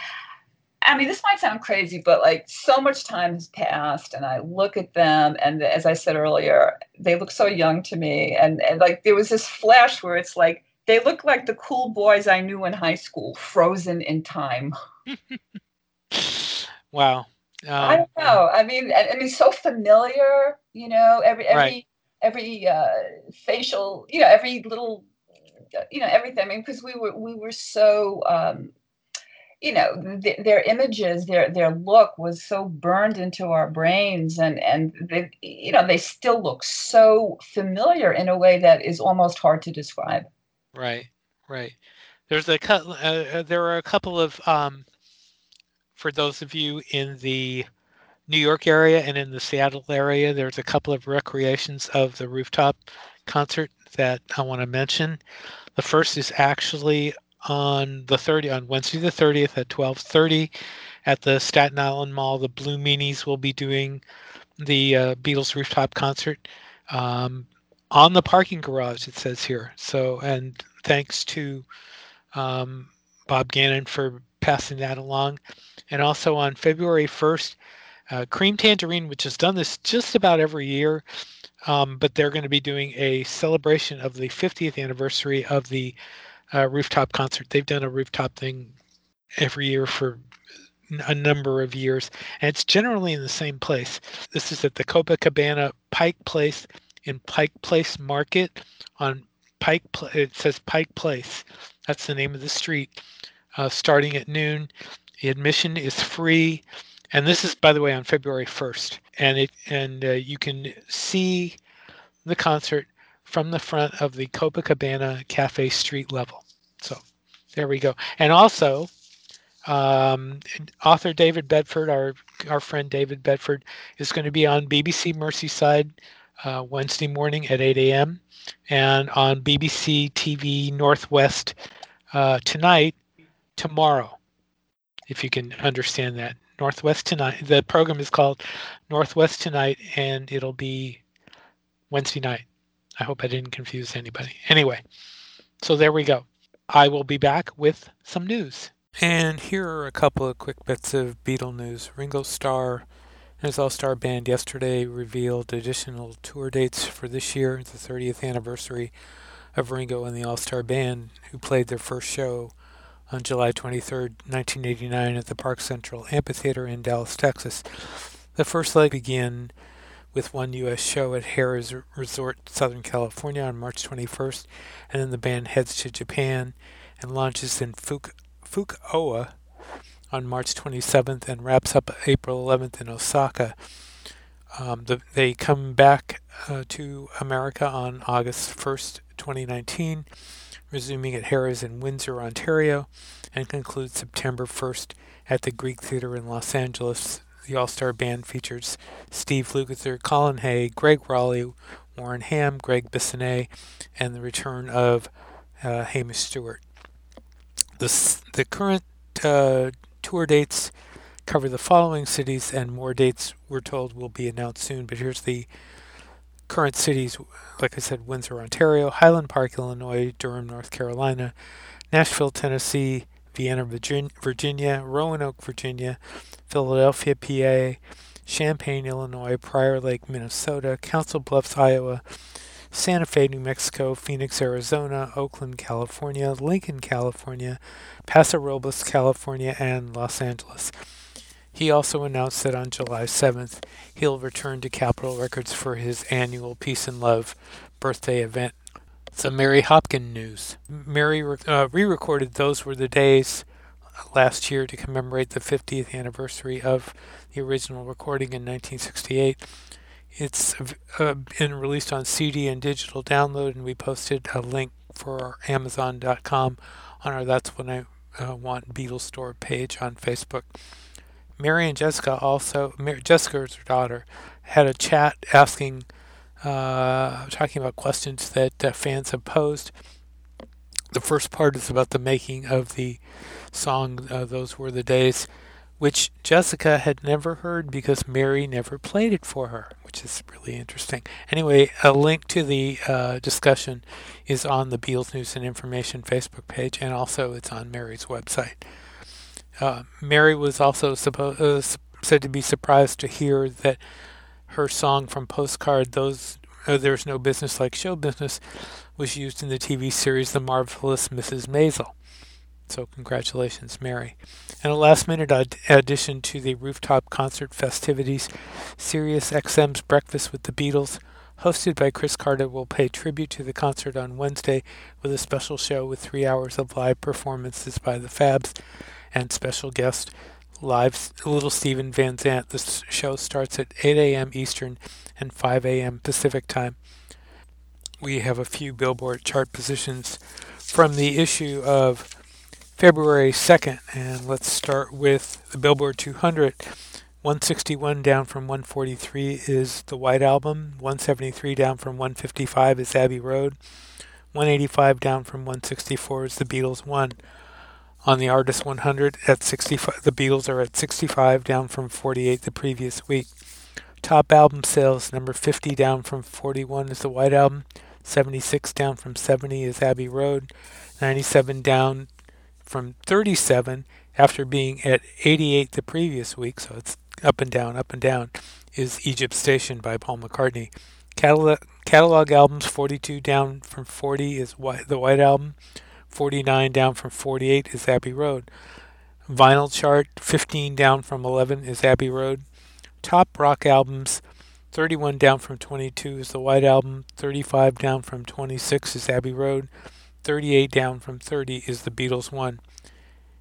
I mean, this might sound crazy, but like so much time has passed, and I look at them, and as I said earlier, they look so young to me. And, and like there was this flash where it's like they look like the cool boys I knew in high school, frozen in time. wow. Um, I don't know. I mean, I, I, mean, so familiar. You know, every every right. every uh, facial, you know, every little, you know, everything. I mean, because we were we were so. Um, you know th- their images their their look was so burned into our brains and and they you know they still look so familiar in a way that is almost hard to describe right right there's a uh, uh, there are a couple of um, for those of you in the New York area and in the Seattle area, there's a couple of recreations of the rooftop concert that I want to mention. The first is actually on the 30 on Wednesday the 30th at 12:30 at the Staten Island Mall. The Blue Meanies will be doing the uh, Beatles rooftop concert um, on the parking garage. It says here. So and thanks to um, Bob Gannon for passing that along, and also on February 1st. Uh, Creme Tangerine, which has done this just about every year, um, but they're going to be doing a celebration of the 50th anniversary of the uh, rooftop concert. They've done a rooftop thing every year for a number of years, and it's generally in the same place. This is at the Copacabana Pike Place in Pike Place Market on Pike. It says Pike Place. That's the name of the street. Uh, starting at noon, the admission is free, and this is, by the way, on February 1st. And it and uh, you can see the concert from the front of the Copacabana Cafe street level. So there we go. And also, um, author David Bedford, our our friend David Bedford, is going to be on BBC Merseyside uh, Wednesday morning at 8 a.m. and on BBC TV Northwest uh, tonight, tomorrow, if you can understand that. Northwest tonight. The program is called Northwest Tonight, and it'll be Wednesday night. I hope I didn't confuse anybody. Anyway, So there we go. I will be back with some news. And here are a couple of quick bits of Beatle news. Ringo Starr and his All Starr Band yesterday revealed additional tour dates for this year, the 30th anniversary of Ringo and the All Starr Band, who played their first show on July 23, 1989, at the Park Central Amphitheater in Dallas, Texas. The first leg began with one U.S. show at Harrah's Resort, Southern California on March 21st, and then the band heads to Japan and launches in Fuk- Fukuoka on March 27th and wraps up April 11th in Osaka. Um, the, they come back uh, to America on August 1st, 2019, resuming at Harrah's in Windsor, Ontario, and conclude September 1st at the Greek Theater in Los Angeles the All Starr Band features Steve Lukather, Colin Hay, Gregg Rolie, Warren Ham, Gregg Bissonette, and the return of uh, Hamish Stewart. The, the current uh, tour dates cover the following cities, and more dates we're told will be announced soon. But here's the current cities like I said Windsor, Ontario, Highland Park, Illinois, Durham, North Carolina, Nashville, Tennessee, Vienna, Virginia, Roanoke, Virginia, Philadelphia, PA, Champaign, Illinois, Prior Lake, Minnesota, Council Bluffs, Iowa, Santa Fe, New Mexico, Phoenix, Arizona, Oakland, California, Lincoln, California, Paso Robles, California, and Los Angeles. He also announced that on July 7th, he'll return to Capitol Records for his annual Peace and Love birthday event. Some Mary Hopkin news. Mary uh, re recorded Those Were the Days last year to commemorate the 50th anniversary of the original recording in 1968. It's uh, been released on CD and digital download, and we posted a link for Amazon.com on our That's When I uh, Want Beatles store page on Facebook. Mary and Jessica also, Mary, Jessica is her daughter, had a chat asking, uh, talking about questions that uh, fans have posed. The first part is about the making of the song uh, Those Were the Days, which Jessica had never heard because Mary never played it for her, which is really interesting. Anyway, a link to the uh, discussion is on the Beatles News and Information Facebook page, and also it's on Mary's website. Uh, Mary was also suppo- uh, said to be surprised to hear that her song from Postcard, "Those uh, There's No Business Like Show Business," was used in the TV series The Marvelous Mrs. Maisel. So, congratulations, Mary. And a last minute ad- addition to the rooftop concert festivities Sirius XM's Breakfast with the Beatles, hosted by Chris Carter, will pay tribute to the concert on Wednesday with a special show with three hours of live performances by the Fabs and special guest live Little Steven Van Zandt. The show starts at 8 a.m. Eastern and 5 a.m. Pacific time. We have a few Billboard chart positions from the issue of February 2nd, and let's start with the Billboard 200. 161 down from 143 is the White Album. 173 down from 155 is Abbey Road. 185 down from 164 is the Beatles 1. On the Artist 100 at 65, the Beatles are at 65 down from 48 the previous week. Top album sales number 50 down from 41 is the White Album. 76 down from 70 is Abbey Road. 97 down from 37 after being at 88 the previous week, so it's up and down, up and down, is Egypt Station by Paul McCartney. Catalog, catalog albums 42 down from 40 is White, the White Album, 49 down from 48 is Abbey Road. Vinyl chart 15 down from 11 is Abbey Road. Top rock albums 31 down from 22 is the White Album, 35 down from 26 is Abbey Road, 38 down from 30 is the Beatles 1.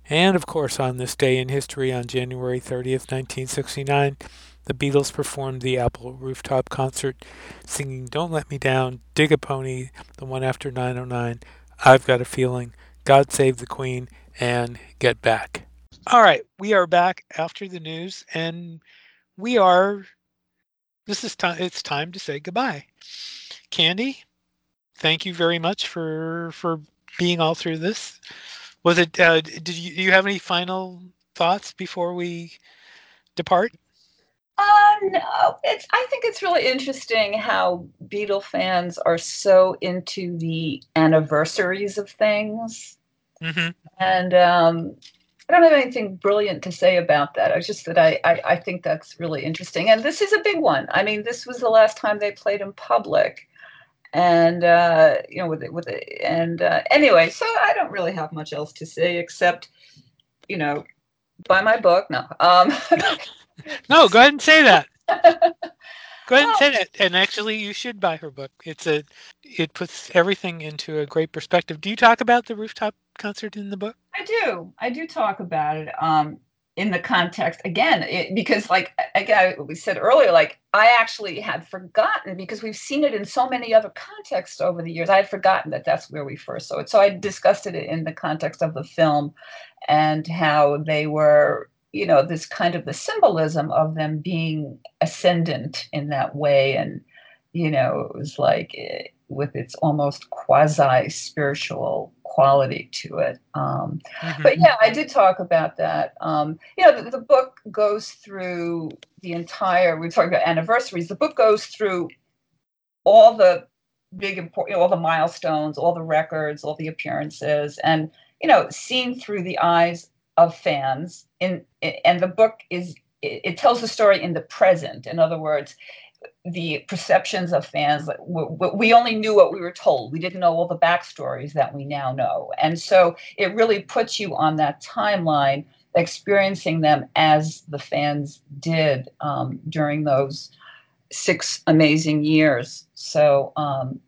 And of course, on this day in history, on January 30th, 1969, the Beatles performed the Apple rooftop concert, singing Don't Let Me Down, Dig a Pony, the one after 909, I've Got a Feeling, God Save the Queen, and Get Back. All right, we are back after the news, and we are. This is time. It's time to say goodbye. Candy, thank you very much for for being all through this. Was it? Uh, did you, do you have any final thoughts before we depart? Uh, no, it's. I think it's really interesting how Beatle fans are so into the anniversaries of things, mm-hmm. and um, I don't have anything brilliant to say about that. I just that I, I, I think that's really interesting, and this is a big one. I mean, this was the last time they played in public, and uh, you know, with it, with it, and uh, anyway, so I don't really have much else to say except, you know, buy my book. No. Um, no, go ahead and say that. go ahead and say that. And actually, you should buy her book. It's a, it puts everything into a great perspective. Do you talk about the rooftop concert in the book? I do. I do talk about it. Um, in the context again it, because like again we said earlier like i actually had forgotten because we've seen it in so many other contexts over the years i had forgotten that that's where we first saw it. So i discussed it in the context of the film and how they were you know this kind of the symbolism of them being ascendant in that way. And you know it was like it, eh, with its almost quasi spiritual quality to it um, mm-hmm. but yeah i did talk about that um, you know the, the, book goes through the entire we talked about anniversaries the book goes through all the big important all the milestones all the records all the appearances and you know seen through the eyes of fans in and the book is it tells the story in the present in other words the perceptions of fans we only knew what we were told. We didn't know all the backstories that we now know. And so it really puts you on that timeline experiencing them as the fans did um, during those six amazing years. So um,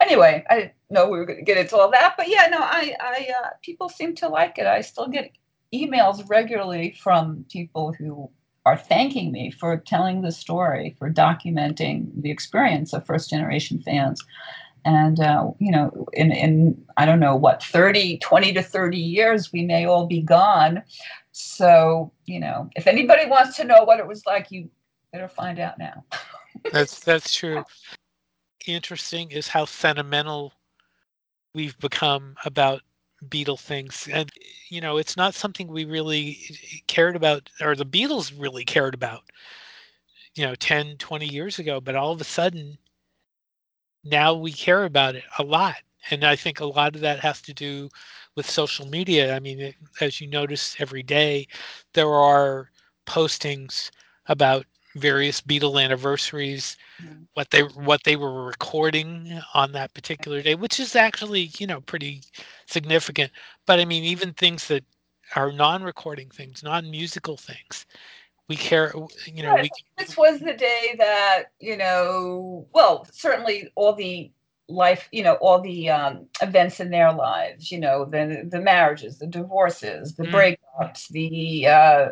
anyway i didn't know we were going to get into all that but yeah no i i uh, people seem to like it. I still get emails regularly from people who are thanking me for telling the story, for documenting the experience of first generation fans. And, uh, you know, in, in, I don't know, what, 30, 20 to 30 years, we may all be gone. So, you know, if anybody wants to know what it was like, you better find out now. that's, that's true. Interesting is how sentimental we've become about Beatle things. And, you know, it's not something we really cared about, or the Beatles really cared about, you know, 10, 20 years ago. But all of a sudden, now we care about it a lot. And I think a lot of that has to do with social media. I mean, as you notice every day, there are postings about various Beatle anniversaries, mm-hmm. what they what they were recording on that particular day, which is actually you know pretty significant. But I mean, even things that are non-recording things, non-musical things, we care. You know, we, this was the day that you know. Well, certainly all the life you know all the um, events in their lives you know the the marriages the divorces the mm. breakups the uh,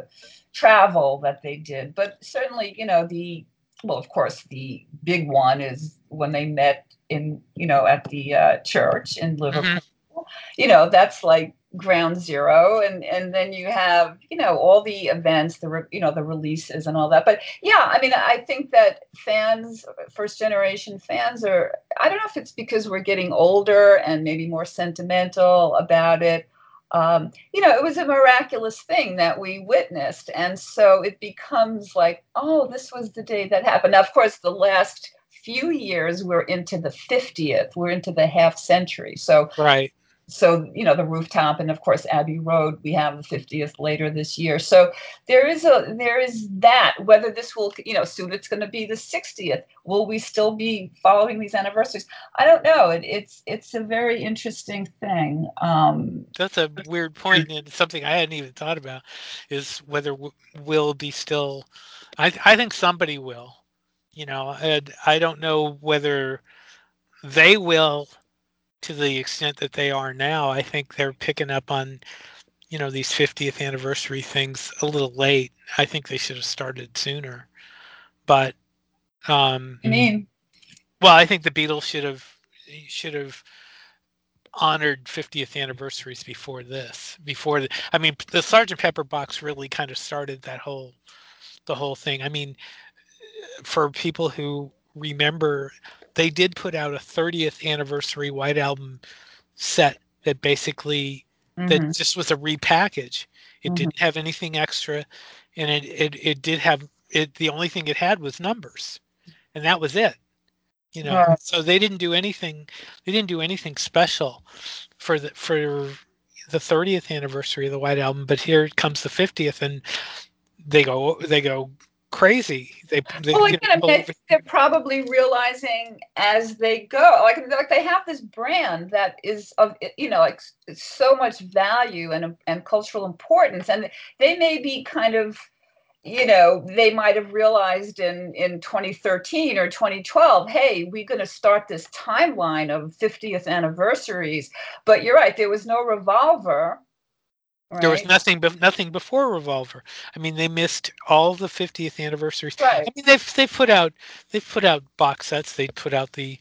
travel that they did. But certainly, you know, the well, of course, the big one is when they met in, you know, at the uh, church in Liverpool. Mm-hmm. You know, that's like ground zero and and then you have you know all the events the re, you know the releases and all that but yeah i mean i think that fans first generation fans are i don't know if it's because we're getting older and maybe more sentimental about it um, you know, it was a miraculous thing that we witnessed. And so it becomes like, oh, this was the day that happened. Now, of course, the last few years we're into the 50th, we're into the half century. So, right so you know the rooftop and of course abbey road we have the 50th later this year. So there is a there is that whether this will you know soon it's going to be the 60th will we still be following these anniversaries? I don't know. It, it's it's a very interesting thing um that's a weird point and something i hadn't even thought about is whether we'll be still i i think somebody will you know and i don't know whether they will to the extent that they are now, I think they're picking up on, you know, these 50th anniversary things a little late. I think they should have started sooner. But um I mean well, I think the Beatles should have should have honored 50th anniversaries before this. Before the, I mean, the Sergeant Pepper box really kind of started that whole the whole thing. I mean, for people who remember they did put out a 30th anniversary White Album set that basically mm-hmm. that just was a repackage. It mm-hmm. didn't have anything extra, and it, it it did have it the only thing it had was numbers, and that was it. You know, yeah. so they didn't do anything. They didn't do anything special for the for the 30th anniversary of the White Album. But here comes the 50th, and they go they go crazy. They, they well, again, they're probably realizing as they go, like like they have this brand that is of you know like so much value and and cultural importance, and they may be kind of you know they might have realized in in 2013 or 2012 hey we're going to start this timeline of 50th anniversaries but you're right there was no revolver Right. There was nothing, be- nothing before Revolver. I mean, they missed all the 50th anniversaries. Right. I mean, they've they put out they put out box sets. They put out the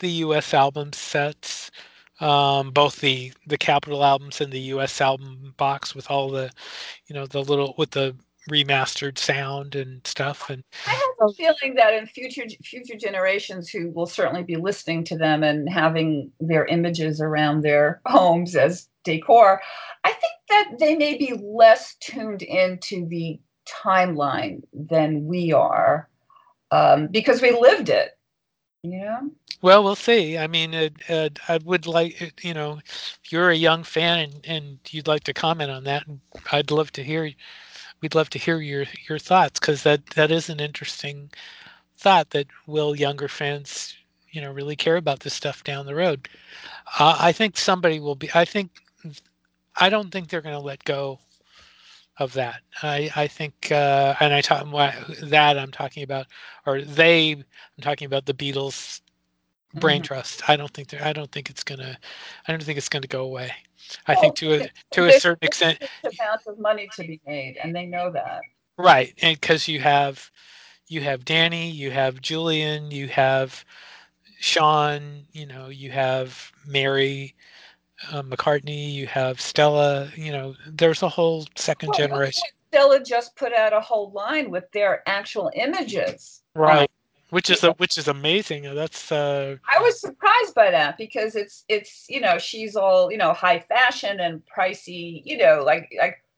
the U.S. album sets, um, both the the Capitol albums and the U.S. album box with all the, you know, the little with the remastered sound and stuff. And I have a feeling that in future future generations who will certainly be listening to them and having their images around their homes as decor, I think that they may be less tuned into the timeline than we are um, because we lived it. Yeah. Well, we'll see. I mean, it, it, I would like, you know, if you're a young fan and, and you'd like to comment on that, I'd love to hear. We'd love to hear your your thoughts because that that is an interesting thought. That will younger fans, you know, really care about this stuff down the road? Uh, I think somebody will be. I think I don't think they're going to let go of that. I I think, uh, and I talk that I'm talking about, or they. I'm talking about the Beatles brain mm-hmm. trust. I don't think they're, I don't think it's gonna. I don't think it's going to go away. I think to a to a certain extent, amount of money to be made, and they know that. Right, and because you have you have Dhani, you have Julian, you have Sean, you know, you have Mary, uh, McCartney, you have Stella. You know, there's a whole second well, generation. Stella just put out a whole line with their actual images. Right. Um, which is a, which is amazing. That's uh I was surprised by that because it's it's you know she's all you know high fashion and pricey you know like like uh,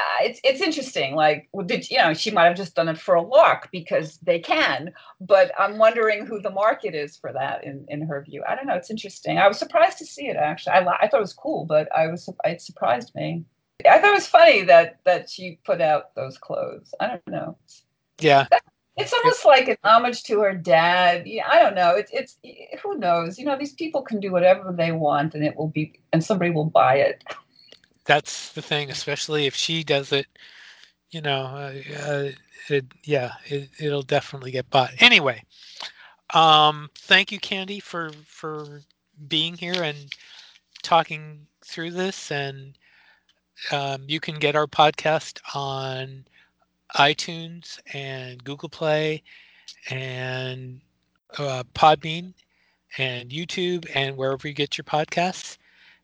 Uh, it's it's interesting. Like, did you know she might have just done it for a lark because they can, but I'm wondering who the market is for that in in her view. I don't know. It's interesting. I was surprised to see it actually. I I thought it was cool, but I was it surprised me. I thought it was funny that that she put out those clothes. I don't know. Yeah. it's almost like an homage to her dad. Yeah, I don't know. It's it's who knows. You know, these people can do whatever they want, and it will be, and somebody will buy it that's the thing, especially if she does it. You know, uh, uh, it, yeah, it, it'll definitely get bought. Anyway, um, thank you, Candy, for for being here and talking through this. And um, you can get our podcast on iTunes and Google Play and uh, Podbean and YouTube and wherever you get your podcasts.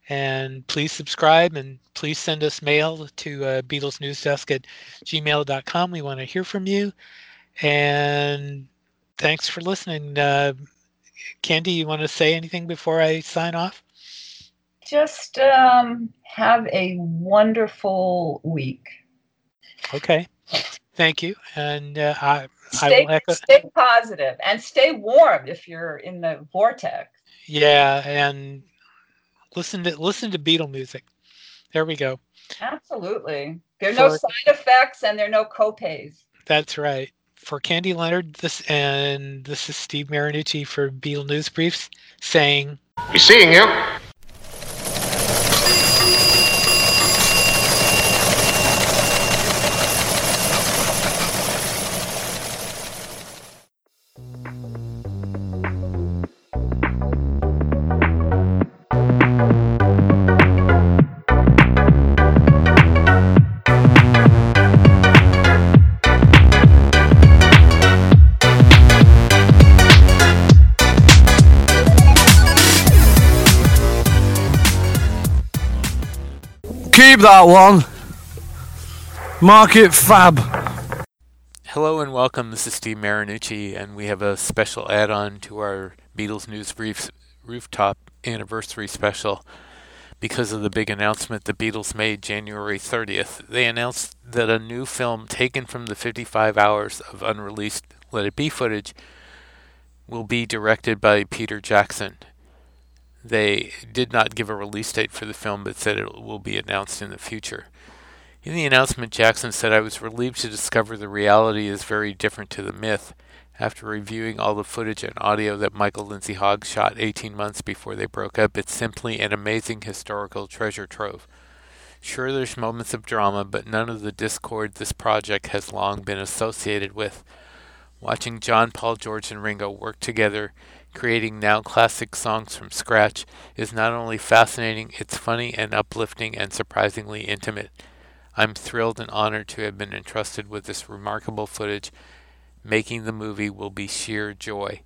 And please subscribe and please send us mail to uh, Beatles News Desk at gmail.com. We want to hear from you. And thanks for listening. Uh, Candy, you want to say anything before I sign off? Just um, have a wonderful week. Okay. Thank you. And uh, I, stay, I will echo. Stay positive and stay warm if you're in the vortex. Yeah. And Listen to listen to Beatle music. There we go. Absolutely. There are For, no side effects and there are no copays. That's right. For Candy Leonard, this and this is Steve Marinucci for Beatle News Briefs saying Be seeing you. That one. Market fab. Hello and welcome. This is Steve Marinucci, and we have a special add on to our Beatles News Briefs rooftop anniversary special. because of the big announcement the Beatles made January 30th. They announced that a new film taken from the 55 hours of unreleased Let It Be footage will be directed by Peter Jackson. They did not give a release date for the film, but said it will be announced in the future. In the announcement, Jackson said, I was relieved to discover the reality is very different to the myth. After reviewing all the footage and audio that Michael Lindsay Hogg shot 18 months before they broke up, it's simply an amazing historical treasure trove. Sure, there's moments of drama, but none of the discord this project has long been associated with. Watching John, Paul, George, and Ringo work together, creating now classic songs from scratch, is not only fascinating, it's funny and uplifting and surprisingly intimate. I'm thrilled and honored to have been entrusted with this remarkable footage making the movie will be sheer joy,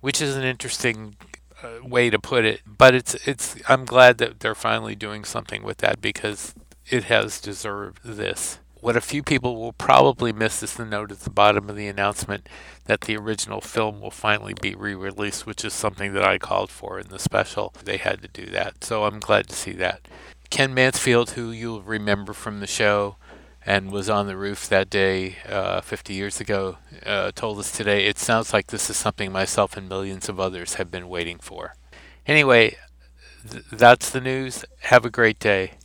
which is an interesting uh, way to put it. But it's it's I'm glad that they're finally doing something with that because it has deserved this. What a few people will probably miss is the note at the bottom of the announcement that the original film will finally be re released, which is something that I called for in the special. They had to do that, so I'm glad to see that. Ken Mansfield, who you'll remember from the show, and was on the roof that day uh, 50 years ago, uh, told us today it sounds like this is something myself and millions of others have been waiting for. Anyway, th- that's the news. Have a great day.